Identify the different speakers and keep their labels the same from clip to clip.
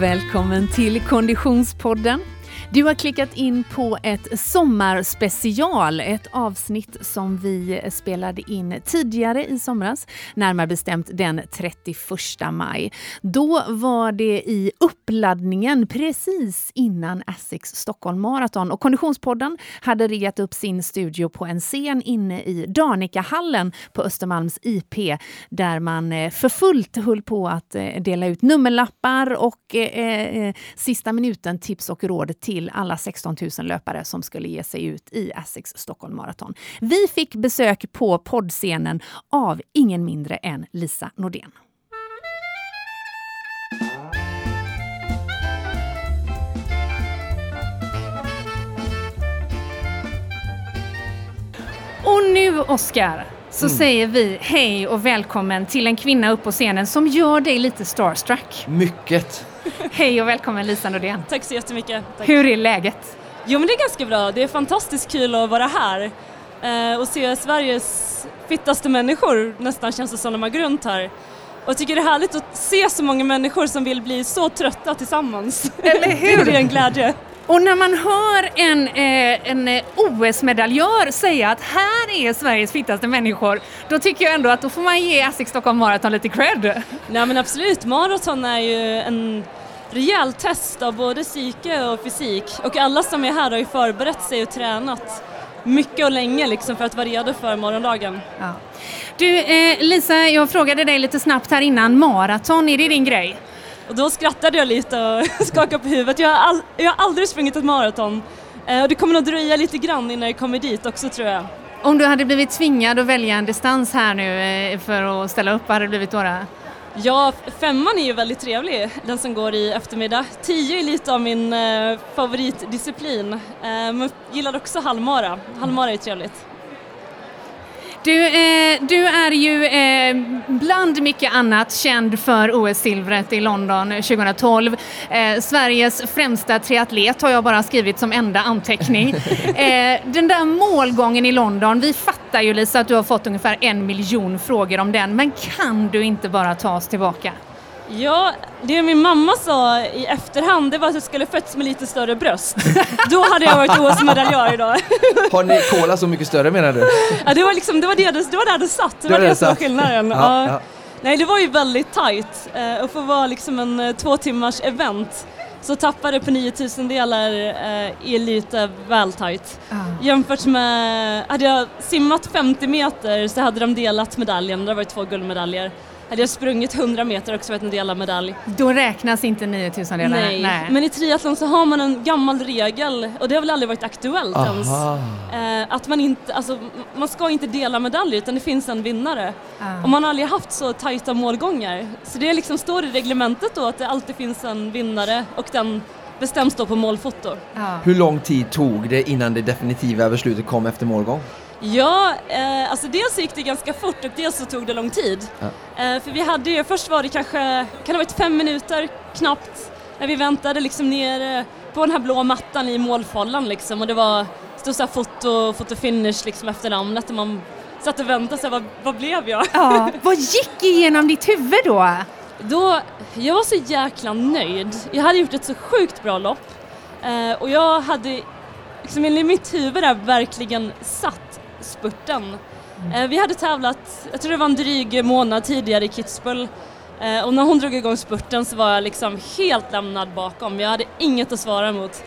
Speaker 1: och välkommen till Konditionspodden. Du har klickat in på ett sommarspecial, ett avsnitt som vi spelade in tidigare i somras, närmare bestämt den 31 maj. Då var det i uppladdningen precis innan Asics Stockholm Marathon och Konditionspodden hade riggat upp sin studio på en scen inne i Danikahallen på Östermalms IP där man eh, för fullt höll på att eh, dela ut nummerlappar och eh, eh, sista minuten tips och råd till till alla 16 000 löpare som skulle ge sig ut i Essex Stockholm Marathon. Vi fick besök på poddscenen av ingen mindre än Lisa Nordén. Och nu, Oskar, så mm. säger vi hej och välkommen till en kvinna upp på scenen som gör dig lite starstruck.
Speaker 2: Mycket.
Speaker 1: Hej och välkommen Lisa Nordén.
Speaker 3: Tack så jättemycket. Tack.
Speaker 1: Hur är läget?
Speaker 3: Jo men det är ganska bra. Det är fantastiskt kul att vara här eh, och se Sveriges fittaste människor nästan känns det som när man går runt här. Och jag tycker det är härligt att se så många människor som vill bli så trötta tillsammans.
Speaker 1: Eller hur?
Speaker 3: det är en glädje.
Speaker 1: Och när man hör en, eh, en eh, OS-medaljör säga att här är Sveriges fittaste människor, då tycker jag ändå att då får man ge Asics Stockholm Marathon lite cred.
Speaker 3: Nej men absolut, maraton är ju en rejäl test av både psyke och fysik och alla som är här har ju förberett sig och tränat mycket och länge liksom för att vara redo för morgondagen. Ja.
Speaker 1: Du eh, Lisa, jag frågade dig lite snabbt här innan, maraton, är det din grej?
Speaker 3: Och då skrattade jag lite och skakade på huvudet. Jag har, all, jag har aldrig sprungit ett maraton eh, och det kommer nog dröja lite grann innan jag kommer dit också tror jag.
Speaker 1: Om du hade blivit tvingad att välja en distans här nu eh, för att ställa upp, vad hade det blivit då?
Speaker 3: Ja, femman är ju väldigt trevlig, den som går i eftermiddag. Tio är lite av min eh, favoritdisciplin, eh, men gillar också halvmara. Halvmara är trevligt.
Speaker 1: Du, eh, du är ju eh, bland mycket annat känd för OS-silvret i London 2012. Eh, Sveriges främsta triatlet har jag bara skrivit som enda anteckning. Eh, den där målgången i London, vi fattar ju Lisa att du har fått ungefär en miljon frågor om den, men kan du inte bara ta oss tillbaka?
Speaker 3: Ja, det min mamma sa i efterhand det var att jag skulle fötts med lite större bröst. Då hade jag varit OS-medaljör idag.
Speaker 2: Har ni kola så mycket större menar du?
Speaker 3: Ja, det var liksom, det var det det, var det satt. Det var det, det som var skillnaden. Ja, ja. Nej, det var ju väldigt tajt. Eh, och för att vara liksom en eh, två timmars event så tappade på 9000 delar eh, är lite väl tajt. Ah. Jämfört med, hade jag simmat 50 meter så hade de delat medaljen, det var två guldmedaljer. Hade jag sprungit 100 meter också varit en del av medalj.
Speaker 1: Då räknas inte 9000 delar?
Speaker 3: Nej. Nej. men i triathlon så har man en gammal regel och det har väl aldrig varit aktuellt Aha. ens. Eh, att man inte, alltså man ska inte dela medaljer utan det finns en vinnare. Ah. Och man har aldrig haft så tajta målgångar. Så det liksom står i reglementet då att det alltid finns en vinnare och den bestäms då på målfoto.
Speaker 2: Ah. Hur lång tid tog det innan det definitiva beslutet kom efter målgång?
Speaker 3: Ja, eh, alltså dels gick det ganska fort och dels så tog det lång tid. Ja. Eh, för vi hade ju, först var det kanske, kan det ha varit fem minuter knappt, när vi väntade liksom ner på den här blå mattan i målfållan liksom och det var, stod så här foto, fotofinish liksom efter namnet och man satt och väntade sig, vad, vad blev jag?
Speaker 1: Ja, vad gick igenom ditt huvud då?
Speaker 3: Då, jag var så jäkla nöjd. Jag hade gjort ett så sjukt bra lopp eh, och jag hade, liksom i mitt huvud där verkligen satt spurten. Mm. Vi hade tävlat, jag tror det var en dryg månad tidigare i Kitzbühel eh, och när hon drog igång spurten så var jag liksom helt lämnad bakom, jag hade inget att svara emot.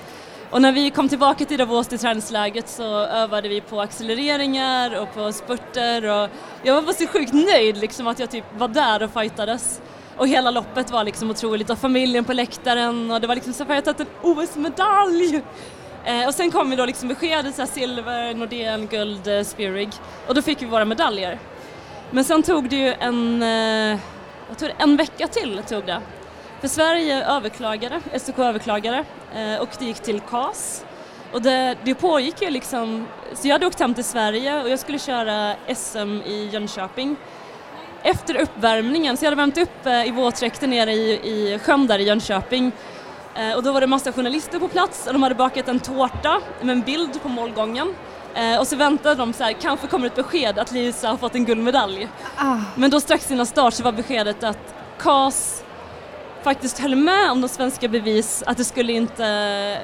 Speaker 3: Och när vi kom tillbaka till Davos till träningsläget så övade vi på accelereringar och på spurter och jag var bara så sjukt nöjd liksom att jag typ var där och fightades. Och hela loppet var liksom otroligt och familjen på läktaren och det var liksom så att jag tagit en OS-medalj! Eh, och sen kom ju då liksom beskedet så silver, Nordén, guld, eh, Spirig och då fick vi våra medaljer. Men sen tog det ju en, eh, jag tror en vecka till tog det. För Sverige överklagade, SOK överklagade eh, och det gick till CAS. Och det, det pågick ju liksom, så jag hade åkt hem till Sverige och jag skulle köra SM i Jönköping. Efter uppvärmningen, så jag hade värmt upp eh, i våtdräkten nere i, i sjön där i Jönköping och då var det massa journalister på plats och de hade bakat en tårta med en bild på målgången. Eh, och så väntade de så här, kanske kommer ett besked att Lisa har fått en guldmedalj. Ah. Men då strax innan start så var beskedet att CAS faktiskt höll med om de svenska bevis att det skulle inte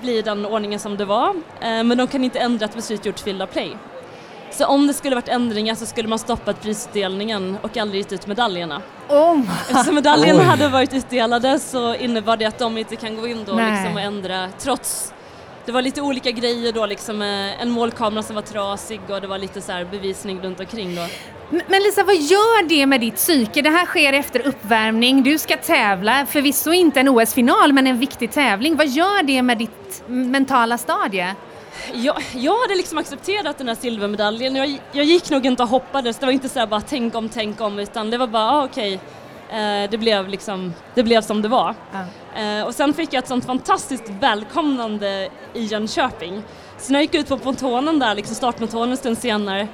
Speaker 3: bli den ordningen som det var, eh, men de kan inte ändra ett beslut gjort Field Play. Så om det skulle varit ändringar så skulle man stoppat prisutdelningen och aldrig gett ut medaljerna.
Speaker 1: Oh.
Speaker 3: Eftersom medaljerna hade varit utdelade så innebar det att de inte kan gå in då liksom och ändra trots det var lite olika grejer då liksom, en målkamera som var trasig och det var lite så bevisning runt omkring då.
Speaker 1: Men Lisa, vad gör det med ditt psyke? Det här sker efter uppvärmning, du ska tävla, förvisso inte en OS-final men en viktig tävling. Vad gör det med ditt mentala stadie?
Speaker 3: Jag, jag hade liksom accepterat den här silvermedaljen, jag, jag gick nog inte och hoppades, det var inte så bara tänk om, tänk om, utan det var bara ah, okej, okay. eh, det, blev liksom, det blev som det var. Ja. Eh, och sen fick jag ett sånt fantastiskt välkomnande i Jönköping. Så när jag gick ut på pontonen där, liksom startpontonen en stund senare,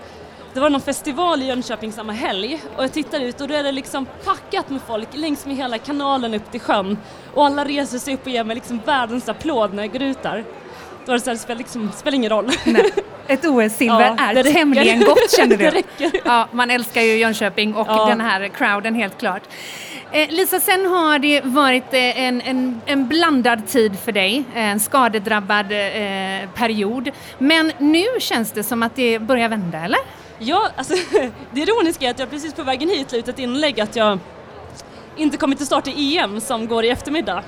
Speaker 3: det var någon festival i Jönköping samma helg och jag tittar ut och då är det liksom packat med folk längs med hela kanalen upp till sjön och alla reser sig upp och ger mig liksom världens applåd när jag går ut där. Då var det så här, det spelar, liksom, spelar ingen roll.
Speaker 1: Nej. Ett OS-silver ja, är tämligen gott känner du?
Speaker 3: det.
Speaker 1: Ja, man älskar ju Jönköping och ja. den här crowden helt klart. Eh, Lisa, sen har det varit eh, en, en, en blandad tid för dig, en skadedrabbad eh, period. Men nu känns det som att det börjar vända, eller?
Speaker 3: Ja, alltså det ironiska är att jag precis på vägen hit la ut ett inlägg att jag inte kommit till start i EM som går i eftermiddag.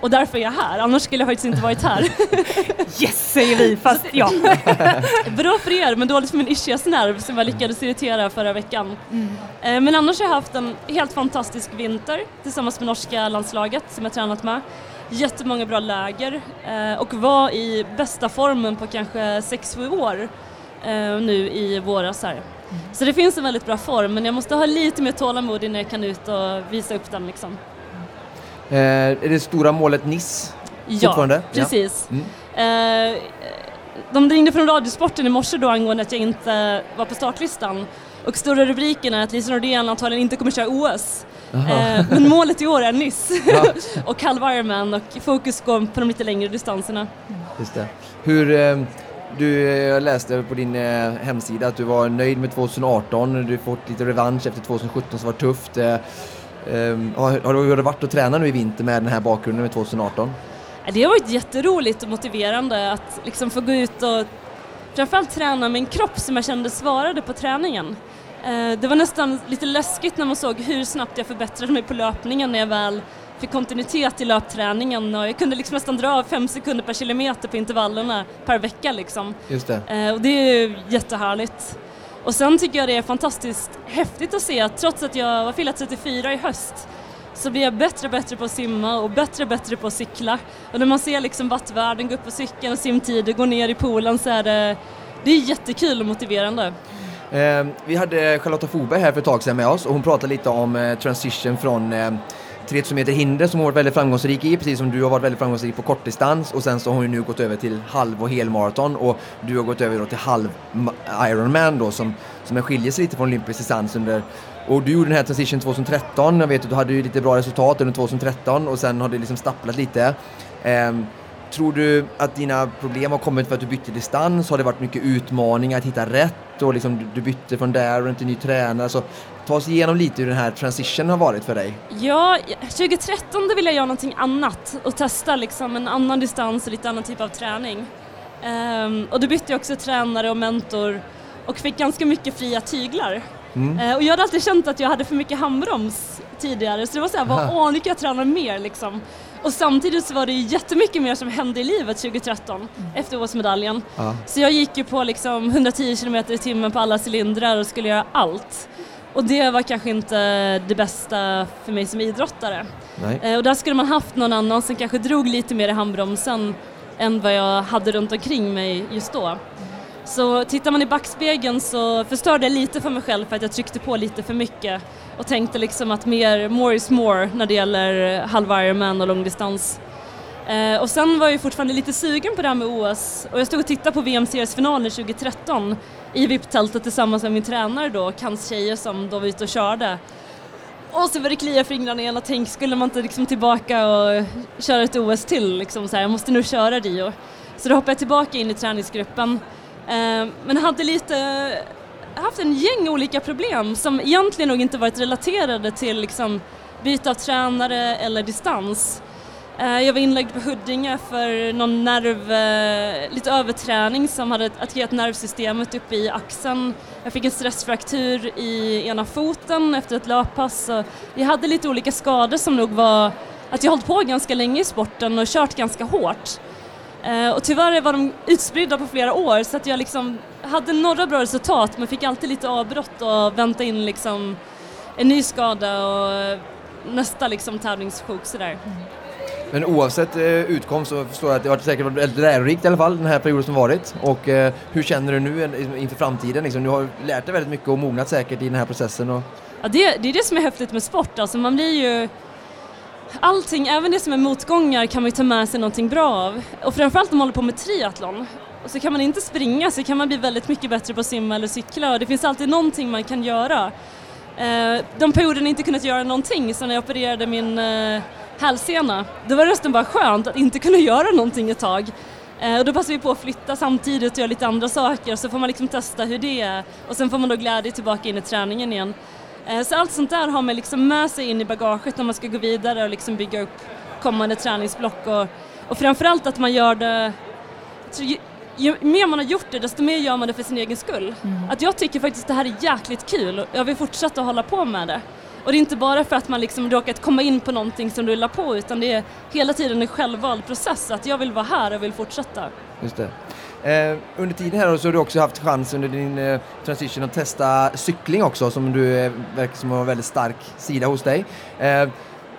Speaker 3: Och därför är jag här, annars skulle jag faktiskt inte varit här.
Speaker 1: yes, säger vi, fast ja.
Speaker 3: Bra för er, men dåligt för min ischiasnerv som jag lyckades irritera förra veckan. Mm. Eh, men annars har jag haft en helt fantastisk vinter tillsammans med norska landslaget som jag tränat med. Jättemånga bra läger eh, och var i bästa formen på kanske 6-7 år eh, nu i våras här. Mm. Så det finns en väldigt bra form men jag måste ha lite mer tålamod innan jag kan ut och visa upp den liksom.
Speaker 2: Eh, är det stora målet Nice
Speaker 3: ja? Precis. Ja, mm. eh, de ringde från Radiosporten i morse då angående att jag inte var på startlistan och stora rubriken är att Lisa Nordén antagligen inte kommer köra OS. Eh, men målet i år är Nice ja. och halv Ironman och fokus går på de lite längre distanserna.
Speaker 2: Just det. Hur, eh, du, jag läste på din eh, hemsida att du var nöjd med 2018, du fått lite revansch efter 2017 som var tufft. Um, har, har du varit och tränat nu i vinter med den här bakgrunden med 2018?
Speaker 3: Det har varit jätteroligt och motiverande att liksom få gå ut och framförallt träna med en kropp som jag kände svarade på träningen. Uh, det var nästan lite läskigt när man såg hur snabbt jag förbättrade mig på löpningen när jag väl fick kontinuitet i löpträningen och jag kunde liksom nästan dra fem sekunder per kilometer på intervallerna per vecka liksom.
Speaker 2: Just det.
Speaker 3: Uh, och det är jättehärligt. Och sen tycker jag det är fantastiskt häftigt att se att trots att jag var fyllt 34 i höst så blir jag bättre och bättre på att simma och bättre och bättre på att cykla. Och när man ser liksom vattvärlden gå upp på cykeln och simtider gå ner i poolen så är det, det är jättekul och motiverande.
Speaker 2: Eh, vi hade Charlotta Foberg här för ett tag sedan med oss och hon pratade lite om eh, transition från eh, 3000 meter hinder som hon varit väldigt framgångsrik i, precis som du har varit väldigt framgångsrik på kortdistans och sen så har hon ju nu gått över till halv och helmaraton och du har gått över då till halv Ironman då som, som skiljer sig lite från olympisk distans under och du gjorde den här transition 2013, jag vet att du hade ju lite bra resultat under 2013 och sen har det liksom stapplat lite. Um, Tror du att dina problem har kommit för att du bytte distans? Har det varit mycket utmaningar att hitta rätt och liksom du bytte från där till ny tränare? Så ta oss igenom lite hur den här transitionen har varit för dig.
Speaker 3: Ja, 2013 då ville jag göra någonting annat och testa liksom en annan distans och lite annan typ av träning. Um, och då bytte jag också tränare och mentor och fick ganska mycket fria tyglar. Mm. Uh, och jag hade alltid känt att jag hade för mycket handbroms tidigare så det var såhär, vad nu kan jag träna mer liksom. Och samtidigt så var det jättemycket mer som hände i livet 2013 mm. efter OS-medaljen. Ja. Så jag gick ju på liksom 110 km i timmen på alla cylindrar och skulle göra allt. Och det var kanske inte det bästa för mig som idrottare. Eh, och där skulle man haft någon annan som kanske drog lite mer i handbromsen än vad jag hade runt omkring mig just då. Så tittar man i backspegeln så förstörde jag lite för mig själv för att jag tryckte på lite för mycket och tänkte liksom att mer more is more när det gäller halv Ironman och långdistans. Eh, och sen var jag fortfarande lite sugen på det här med OS och jag stod och tittade på VM-seriesfinalen 2013 i VIP-tältet tillsammans med min tränare då och hans tjejer som då var ute och körde. Och så började det klia fingrarna igen och tänk, skulle man inte liksom tillbaka och köra ett OS till liksom så här, jag måste nu köra Rio. Så då hoppade jag tillbaka in i träningsgruppen Eh, men hade lite haft en gäng olika problem som egentligen nog inte varit relaterade till liksom byte av tränare eller distans. Eh, jag var inlagd på Huddinge för någon nerv, eh, lite överträning som hade attackerat nervsystemet uppe i axeln. Jag fick en stressfraktur i ena foten efter ett löppass. Jag hade lite olika skador som nog var att jag hållit på ganska länge i sporten och kört ganska hårt. Eh, och tyvärr var de utspridda på flera år så att jag liksom hade några bra resultat men fick alltid lite avbrott och vänta in liksom en ny skada och nästa liksom tävlingssjuk sådär.
Speaker 2: Men oavsett eh, utkom så förstår jag att det har säkert varit väldigt lärorikt i alla fall den här perioden som varit. Och eh, hur känner du nu inför framtiden? Liksom, du har lärt dig väldigt mycket och mognat säkert i den här processen. Och...
Speaker 3: Ja, det, det är det som är häftigt med sport, alltså man blir ju allting, även det som är motgångar kan man ju ta med sig någonting bra av. Och framförallt om man håller på med triathlon. Och så kan man inte springa så kan man bli väldigt mycket bättre på att simma eller cykla och det finns alltid någonting man kan göra. Eh, de perioderna inte kunnat göra någonting, så när jag opererade min eh, hälsena, då var det nästan bara skönt att inte kunna göra någonting ett tag. Eh, och då passar vi på att flytta samtidigt och göra lite andra saker så får man liksom testa hur det är och sen får man då glädje tillbaka in i träningen igen. Eh, så allt sånt där har man liksom med sig in i bagaget när man ska gå vidare och liksom bygga upp kommande träningsblock och, och framförallt att man gör det ju, ju, mer man har gjort det desto mer gör man det för sin egen skull. Mm. Att jag tycker faktiskt det här är jäkligt kul och jag vill fortsätta hålla på med det. Och det är inte bara för att man liksom råkat komma in på någonting som rullar på utan det är hela tiden en självvald process att jag vill vara här och vill fortsätta.
Speaker 2: Just det. Eh, under tiden här så har du också haft chans under din eh, transition att testa cykling också som du eh, verkar som har en väldigt stark sida hos dig. Eh,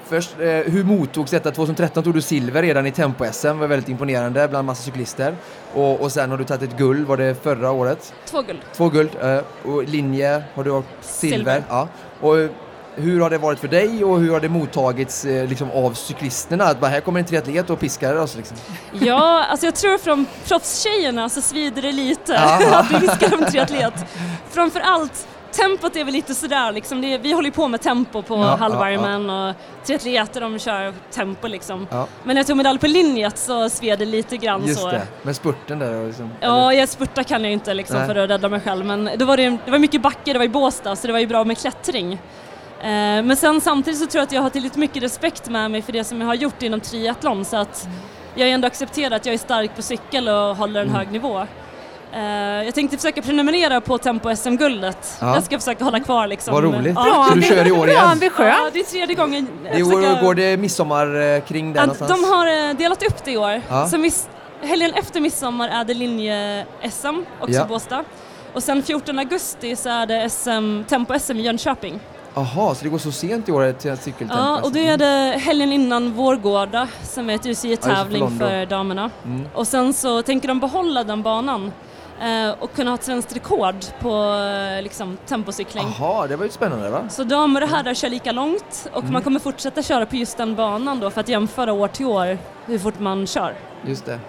Speaker 2: först, eh, hur mottogs detta? 2013 tog du silver redan i tempo-SM, var väldigt imponerande bland massa cyklister. Och, och sen har du tagit ett guld, var det förra året?
Speaker 3: Två guld.
Speaker 2: Två guld. Eh, och linje har du silver. silver. Ja. Och hur har det varit för dig och hur har det mottagits eh, liksom, av cyklisterna? Att bara, här kommer en triatlet och piskar oss liksom.
Speaker 3: Ja, alltså jag tror från proffstjejerna så svider det lite att vi piskar en triatlet. Framför allt tempot är väl lite sådär liksom, det, vi håller ju på med tempo på ja, halvvarmen ja, ja. och triatleter de kör tempo liksom. Ja. Men när jag tog medalj på linjet så sved det lite grann
Speaker 2: Just
Speaker 3: så.
Speaker 2: det, men spurten där liksom,
Speaker 3: Ja, jag spurta kan jag inte liksom för att rädda mig själv men då var det, det var mycket backe, det var i Båstad så det var ju bra med klättring. Eh, men sen samtidigt så tror jag att jag har tillräckligt mycket respekt med mig för det som jag har gjort inom triathlon så att jag ändå accepterar att jag är stark på cykel och håller en mm. hög nivå. Uh, jag tänkte försöka prenumerera på Tempo-SM-guldet. Ja. Jag ska försöka hålla kvar liksom.
Speaker 2: Vad roligt. Ja. Så du kör i år igen?
Speaker 3: Ja, det är tredje gången.
Speaker 2: Det försöka... Går det midsommar eh, kring den
Speaker 3: ja, De har delat upp det i år. Ja. Så miss... helgen efter midsommar är det linje-SM, också ja. Båstad. Och sen 14 augusti så är det SM, Tempo-SM i Jönköping.
Speaker 2: Jaha, så det går så sent i år till cykeltempo?
Speaker 3: Ja, och då är det helgen innan Vårgårda som är ett UCI-tävling ja, för, damerna. Mm. Och sen så tänker de behålla den banan eh, och kunna ha ett svenskt rekord på eh, liksom, tempocykling.
Speaker 2: Jaha, det var ju spännande va?
Speaker 3: Så damer och herrar kör lika långt och mm. man kommer fortsätta köra på just den banan då för att jämföra år till år hur fort man kör.
Speaker 2: Just det.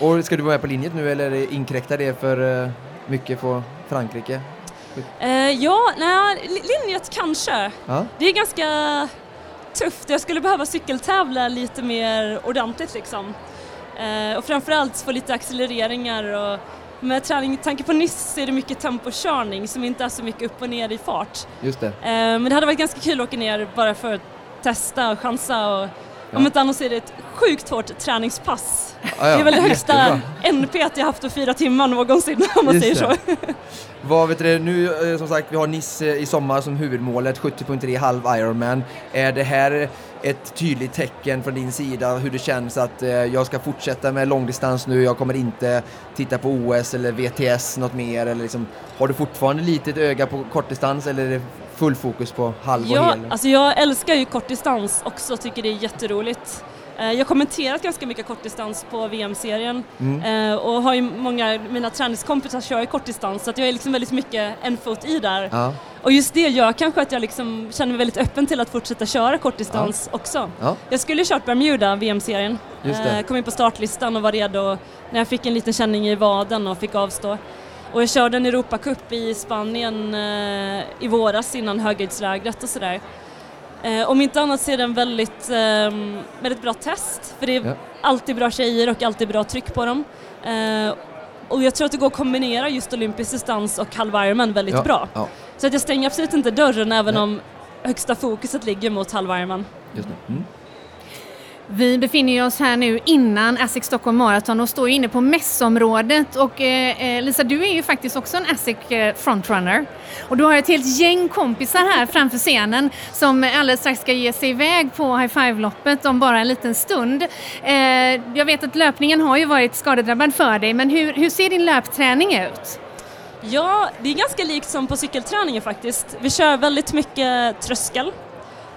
Speaker 2: Och ska du vara med på linjet nu eller inkräktar det för uh, mycket på Frankrike?
Speaker 3: Uh, ja, nej, linjet kanske. Ja. Det är ganska tufft. Jag skulle behöva cykeltävla lite mer ordentligt liksom. Uh, och framförallt få lite accelereringar och med träning, tanke på nyss är det mycket tempokörning som inte är så mycket upp och ner i fart.
Speaker 2: Just det. Uh,
Speaker 3: men det hade varit ganska kul att åka ner bara för att testa och chansa och. Om inte annars är det ett sjukt hårt träningspass. Ah, ja. Det är väl det högsta Jättebra. NP jag haft på fyra timmar någonsin om man Just säger så.
Speaker 2: Vad vet du, nu eh, som sagt vi har Nice i sommar som huvudmålet, 70.3 halv Ironman. Är det här ett tydligt tecken från din sida hur det känns att eh, jag ska fortsätta med långdistans nu, jag kommer inte titta på OS eller VTS något mer eller liksom, har du fortfarande lite ett öga på kortdistans eller är det full fokus på halv och
Speaker 3: ja,
Speaker 2: hel?
Speaker 3: Alltså jag älskar ju kortdistans också, tycker det är jätteroligt. Eh, jag har kommenterat ganska mycket kortdistans på VM-serien mm. Eh, och har ju många, mina träningskompisar kör ju kortdistans så att jag är liksom väldigt mycket en fot i där. Ja. Och just det gör kanske att jag liksom känner mig väldigt öppen till att fortsätta köra kortdistans ja. också. Ja. Jag skulle kört Bermuda, VM-serien, eh, kom in på startlistan och var redo när jag fick en liten känning i vaden och fick avstå. Och jag körde en Europacup i Spanien eh, i våras innan höghöjdslägret och sådär. Eh, om inte annat så är det en väldigt, eh, väldigt bra test för det är ja. alltid bra tjejer och alltid bra tryck på dem. Eh, och jag tror att det går att kombinera just olympisk distans och halv Ironman väldigt ja. bra. Ja. Så att jag stänger absolut inte dörren även Nej. om högsta fokuset ligger mot halvvarmen.
Speaker 2: Just det. Mm.
Speaker 1: Vi befinner oss här nu innan ASIC Stockholm Marathon och står inne på mässområdet och eh, eh, Lisa du är ju faktiskt också en ASIC eh, frontrunner och du har ett helt gäng kompisar här framför scenen som alldeles strax ska ge sig iväg på High Five-loppet om bara en liten stund. Eh, jag vet att löpningen har ju varit skadedrabbad för dig men hur, hur ser din löpträning ut?
Speaker 3: Ja, det är ganska likt som på cykelträningen faktiskt. Vi kör väldigt mycket tröskel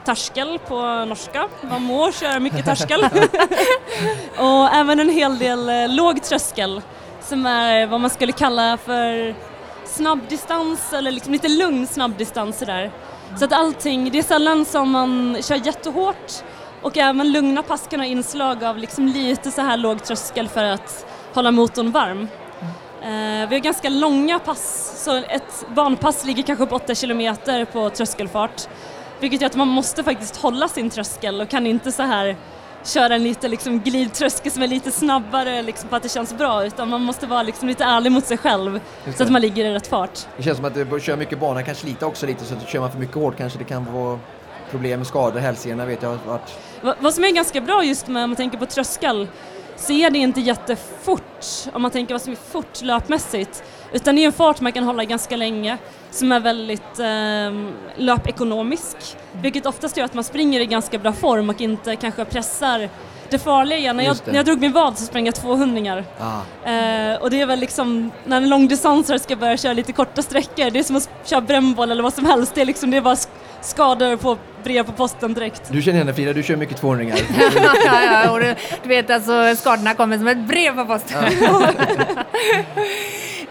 Speaker 3: tarskel på norska. Man må köra mycket tarskel. och även en hel del eh, låg tröskel som är vad man skulle kalla för snabbdistans eller liksom lite lugn snabbdistans där. Så att allting, det är sällan som man kör jättehårt och även lugna pass kan ha inslag av liksom lite så här låg tröskel för att hålla motorn varm. Uh, vi har ganska långa pass, så ett banpass ligger kanske på 8 kilometer på tröskelfart vilket gör att man måste faktiskt hålla sin tröskel och kan inte så här köra en lite liksom glidtröskel som är lite snabbare liksom för att det känns bra utan man måste vara liksom lite ärlig mot sig själv så att man ligger i rätt fart.
Speaker 2: Det känns som att det kör mycket bana kan slita också lite så att kör man för mycket hårt kanske det kan vara problem med skador, hälsenorna vet jag vart.
Speaker 3: Vad som är ganska bra just med om man tänker på tröskel så är det inte jättefort om man tänker vad som är fort löpmässigt utan det är en fart man kan hålla ganska länge som är väldigt eh, löpekonomisk vilket oftast gör att man springer i ganska bra form och inte kanske pressar det farliga är när jag, när jag drog min vad så sprang jag 200 ah. eh, och det är väl liksom när en långdistansare ska börja köra lite korta sträckor, det är som att köra brännboll eller vad som helst, det är liksom det är bara skador på brev på posten direkt.
Speaker 2: Du känner henne Frida, du kör mycket 200
Speaker 1: ja, ja, och du, du, vet alltså skadorna kommer som ett brev på posten. Ja.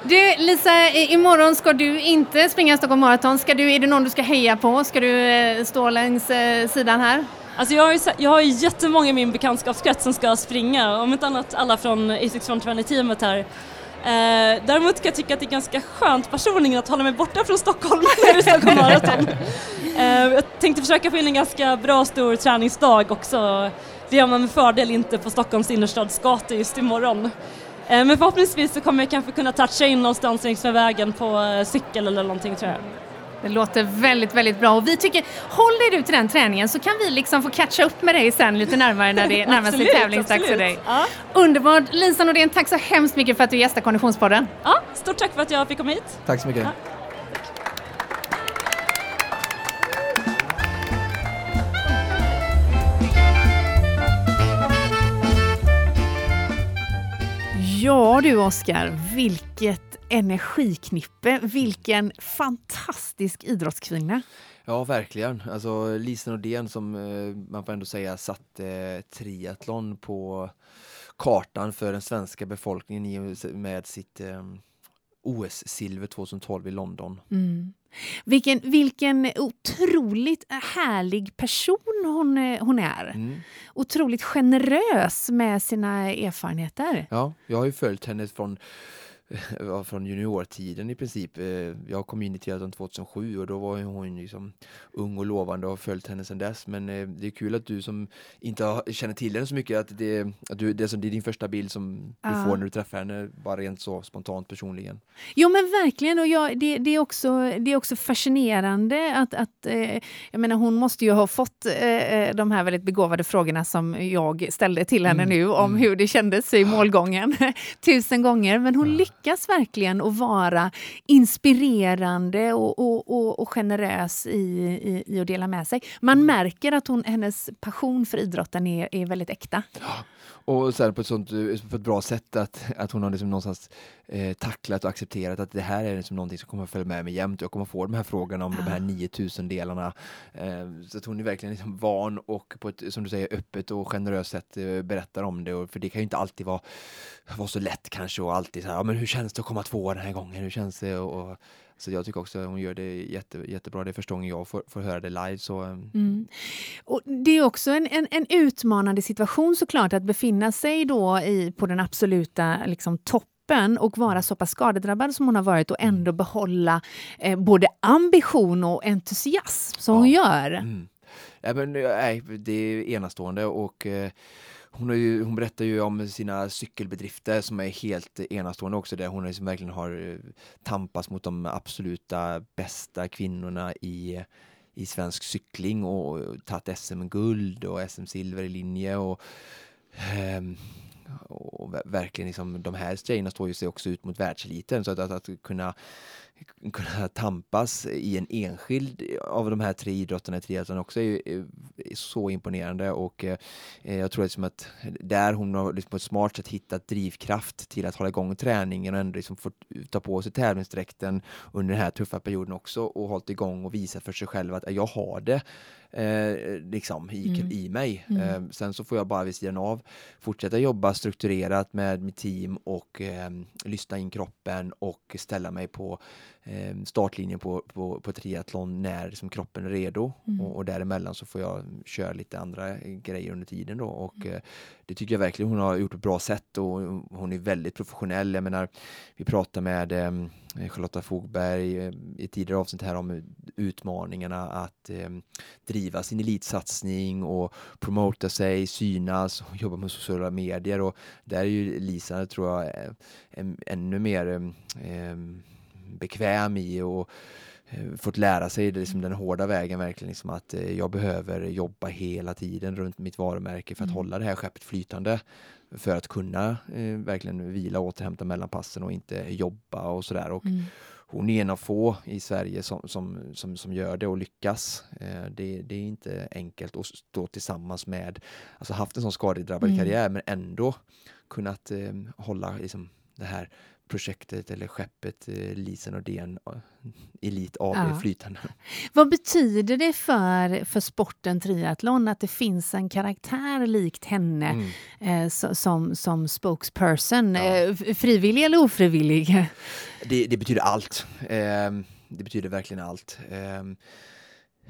Speaker 1: Du Lisa, imorgon ska du inte springa Stockholm Marathon. Ska du, är det någon du ska heja på? Ska du eh, stå längs eh, sidan här?
Speaker 3: Alltså jag har, ju, jag har ju jättemånga i min bekantskapskrets som ska springa, om inte annat alla från Asics Frontrunner-teamet här. Eh, däremot kan jag tycka att det är ganska skönt personligen att hålla mig borta från Stockholm när det Stockholm Marathon. Eh, jag tänkte försöka få in en ganska bra stor träningsdag också. Det gör man med fördel inte på Stockholms innerstadsgator just imorgon. Eh, men förhoppningsvis så kommer jag kanske kunna toucha in någonstans längs med vägen på eh, cykel eller någonting tror jag.
Speaker 1: Det låter väldigt, väldigt bra och vi tycker, håll dig du till den träningen så kan vi liksom få catcha upp med dig sen lite närmare när det närmar sig tävlingsdags för dig. Ja. Underbart! Lisa Nordén, tack så hemskt mycket för att du gästade Konditionspodden.
Speaker 3: Ja, stort tack för att jag fick komma hit.
Speaker 2: Tack så mycket. Ja.
Speaker 1: Ja du Oskar, vilket energiknippe, vilken fantastisk idrottskvinna.
Speaker 2: Ja, verkligen. Alltså Lisa Nordén som eh, man får ändå säga satte eh, triathlon på kartan för den svenska befolkningen med sitt eh, OS-silver 2012 i London.
Speaker 1: Mm. Vilken, vilken otroligt härlig person hon, hon är. Mm. Otroligt generös med sina erfarenheter.
Speaker 2: Ja, jag har ju följt henne från från juniortiden i princip. Eh, jag kom in i triathlon 2007 och då var hon liksom ung och lovande och har följt henne sedan dess. Men eh, det är kul att du som inte känner till henne så mycket, att det, att du, det, är, din första bild som ja. du får när du träffar henne, bara rent så spontant personligen.
Speaker 1: Jo men verkligen, och jag, det, det, är också, det är också fascinerande att, att eh, jag menar hon måste ju ha fått de här väldigt begåvade frågorna som jag ställde till henne mm. nu om mm. hur det kändes i målgången tusen gånger, men hon lyckades lyckas verkligen att vara inspirerande och, och, och, och generös i, i, i, att dela med sig. Man mm. märker att hon, hennes passion för idrotten är, är väldigt äkta.
Speaker 2: Ja. Och sen på ett, sånt, på ett bra sätt att, att hon har liksom någonstans eh, tacklat och accepterat att det här är liksom någonting som kommer att följa med mig jämt. Jag kommer att få de här frågorna om ja. de här 9000 delarna. Eh, så att hon är verkligen liksom van och på ett, som du säger, öppet och generöst sätt eh, berättar om det. Och, för det kan ju inte alltid vara, vara så lätt kanske och alltid så här, ja, men hur känns det att komma två den här gången? Hur känns det? Och, och så jag tycker också att hon gör det jätte, jättebra. Det är första gången jag får, får höra det live. Så, ehm.
Speaker 1: mm. och det är också en, en, en, utmanande situation såklart att befinna sig då i, på den absoluta liksom, toppen och vara så pass skadedrabbad som hon har varit och mm. ändå behålla eh, både ambition och entusiasm som ja. hon gör. Mm.
Speaker 2: Ja, men, nej, det är enastående och eh, hon, har ju, hon berättar ju om sina cykelbedrifter som är helt enastående också, där hon liksom verkligen har eh, tampats mot de absoluta bästa kvinnorna i, i svensk cykling och tagit SM-guld och SM-silver i linje. Och, ehm, och verkligen liksom, de här tjejerna står ju sig också ut mot världseliten så att, att, att kunna kunna tampas i en enskild av de här tre idrotterna i triathlon också är, är, så imponerande och eh, jag tror liksom att där hon har liksom på ett smart sätt hittat drivkraft till att hålla igång träningen och ändå liksom fått ta på sig tävlingsdräkten under den här tuffa perioden också och hållit igång och visat för sig själv att jag har det eh, liksom i, mm. i mig. Mm. Eh, sen så får jag bara vid sidan av fortsätta jobba strukturerat med mitt team och eh, lyssna in kroppen och ställa mig på startlinjen på, på, på triathlon när liksom, kroppen är redo mm. och, och däremellan så får jag köra lite andra grejer under tiden då och mm. eh, det tycker jag verkligen hon har gjort på ett bra sätt och hon är väldigt professionell. Jag menar, vi pratar med eh, Charlotta Fogberg eh, i tidigare avsnitt här om utmaningarna att eh, driva sin elitsatsning och promota sig, synas och jobba med sociala medier och där är ju Lisa, tror jag, ännu mer eh, bekväm i och eh, fått lära sig det, liksom den hårda vägen verkligen liksom att eh, jag behöver jobba hela tiden runt mitt varumärke för att mm. hålla det här skeppet flytande för att kunna eh, verkligen vila och återhämta mellan passen och inte jobba och sådär. Och mm. Hon är en av få i Sverige som, som, som, som gör det och lyckas. Eh, det, det, är inte enkelt att stå tillsammans med, alltså haft en sån skadedrabbad mm. karriär men ändå kunnat eh, hålla liksom, det här projektet eller skeppet eh, Lisa Nordén eh, Elit AB ja. flytande.
Speaker 1: Vad betyder det för, för sporten triathlon att det finns en karaktär likt henne mm. eh, som, som spokesperson? Ja. Eh, frivillig eller ofrivillig?
Speaker 2: Det, det betyder allt. Eh, det betyder verkligen allt.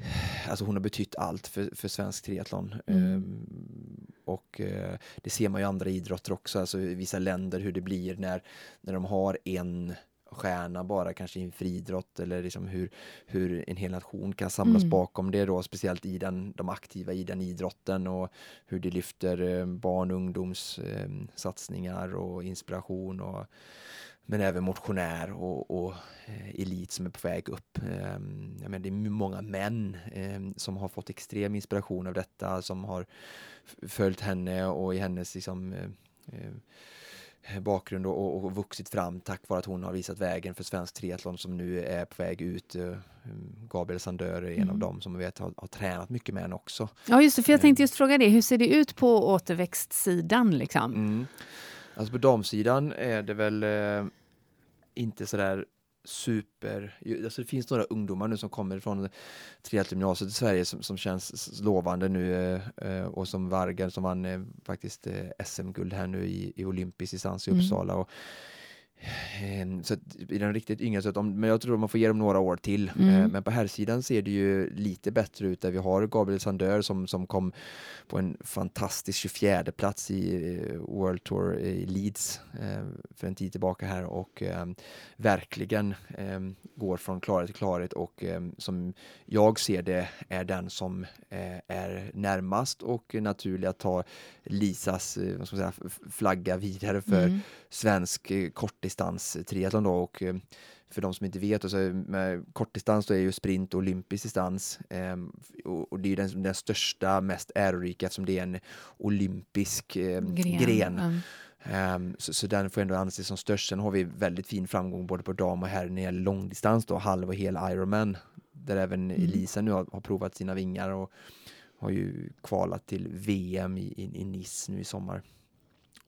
Speaker 2: Ehm, Alltså hon har betytt allt för, för svensk triathlon. Mm. Um, och uh, det ser man ju i andra idrotter också, alltså i vissa länder hur det blir när, när de har en stjärna bara kanske i en friidrott eller liksom hur, hur en hel nation kan samlas mm. bakom det då, speciellt i den, de aktiva i den idrotten och hur det lyfter eh, barn och ungdoms eh, satsningar och inspiration och men även motionär och, och eh, elit som är på väg upp. Ehm, jag menar, det är många män ehm, som har fått extrem inspiration av detta, som har följt henne och i hennes liksom, eh, eh, bakgrund och, och, vuxit fram tack vare att hon har visat vägen för svensk triathlon som nu är på väg ut. Gabriel Sandör är en mm. av dem som vet har, har tränat mycket med henne också.
Speaker 1: Ja, just det, för jag tänkte just fråga det. Hur ser det ut på återväxtsidan? Liksom? Mm.
Speaker 2: Alltså på damsidan är det väl eh, inte sådär super, alltså det finns några ungdomar nu som kommer från triathlongymnasiet i Sverige som, som känns lovande nu eh, och som Vargar som vann eh, faktiskt eh, SM-guld här nu i, i olympisk distans i mm. Uppsala. Mm. Och, Ehm, så i den riktigt yngre, så att om, men jag tror man får ge dem några år till. Mm. Ehm, men på här sidan ser det ju lite bättre ut där vi har Gabriel Sandör som, som kom på en fantastisk 24 plats i eh, World Tour i Leeds för en tid tillbaka här och verkligen går från klarhet till klarhet och som jag ser det är den som eh, är närmast och naturlig att ta Lisas eh, vad ska man säga, flagga vidare för mm. svensk kortdistans triathlon då och eh, för de som inte vet, alltså, med kortdistans då är ju sprint olympisk distans eh, och, och, det är den, den största, mest ärorika eftersom det är en olympisk eh, gren. gren. Mm. Um, så, så, den får ändå anses som störst. Sen har vi väldigt fin framgång både på dam och herr när det gäller långdistans då, halv och hel Ironman. Där även mm. Elisa nu har, har, provat sina vingar och har ju kvalat till VM i, i, i Nice nu i sommar.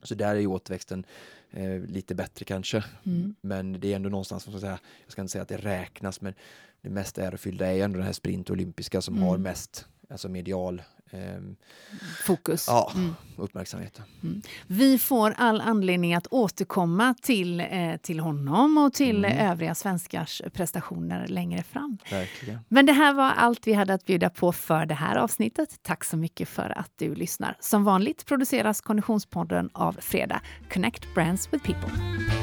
Speaker 2: Så där är ju återväxten eh, lite bättre kanske. Mm. Men det är ändå någonstans, som säga, jag ska inte säga att det räknas, men det mest ärofyllda är ändå den här sprint olympiska som mm. har mest alltså medial
Speaker 1: fokus.
Speaker 2: Ja, mm. uppmärksamheten. Mm.
Speaker 1: Vi får all anledning att återkomma till, eh, till honom och till mm. övriga svenskars prestationer längre fram.
Speaker 2: Verkligen.
Speaker 1: Men det här var allt vi hade att bjuda på för det här avsnittet. Tack så mycket för att du lyssnar. Som vanligt produceras Konditionspodden av Fredag. Connect Brands with People.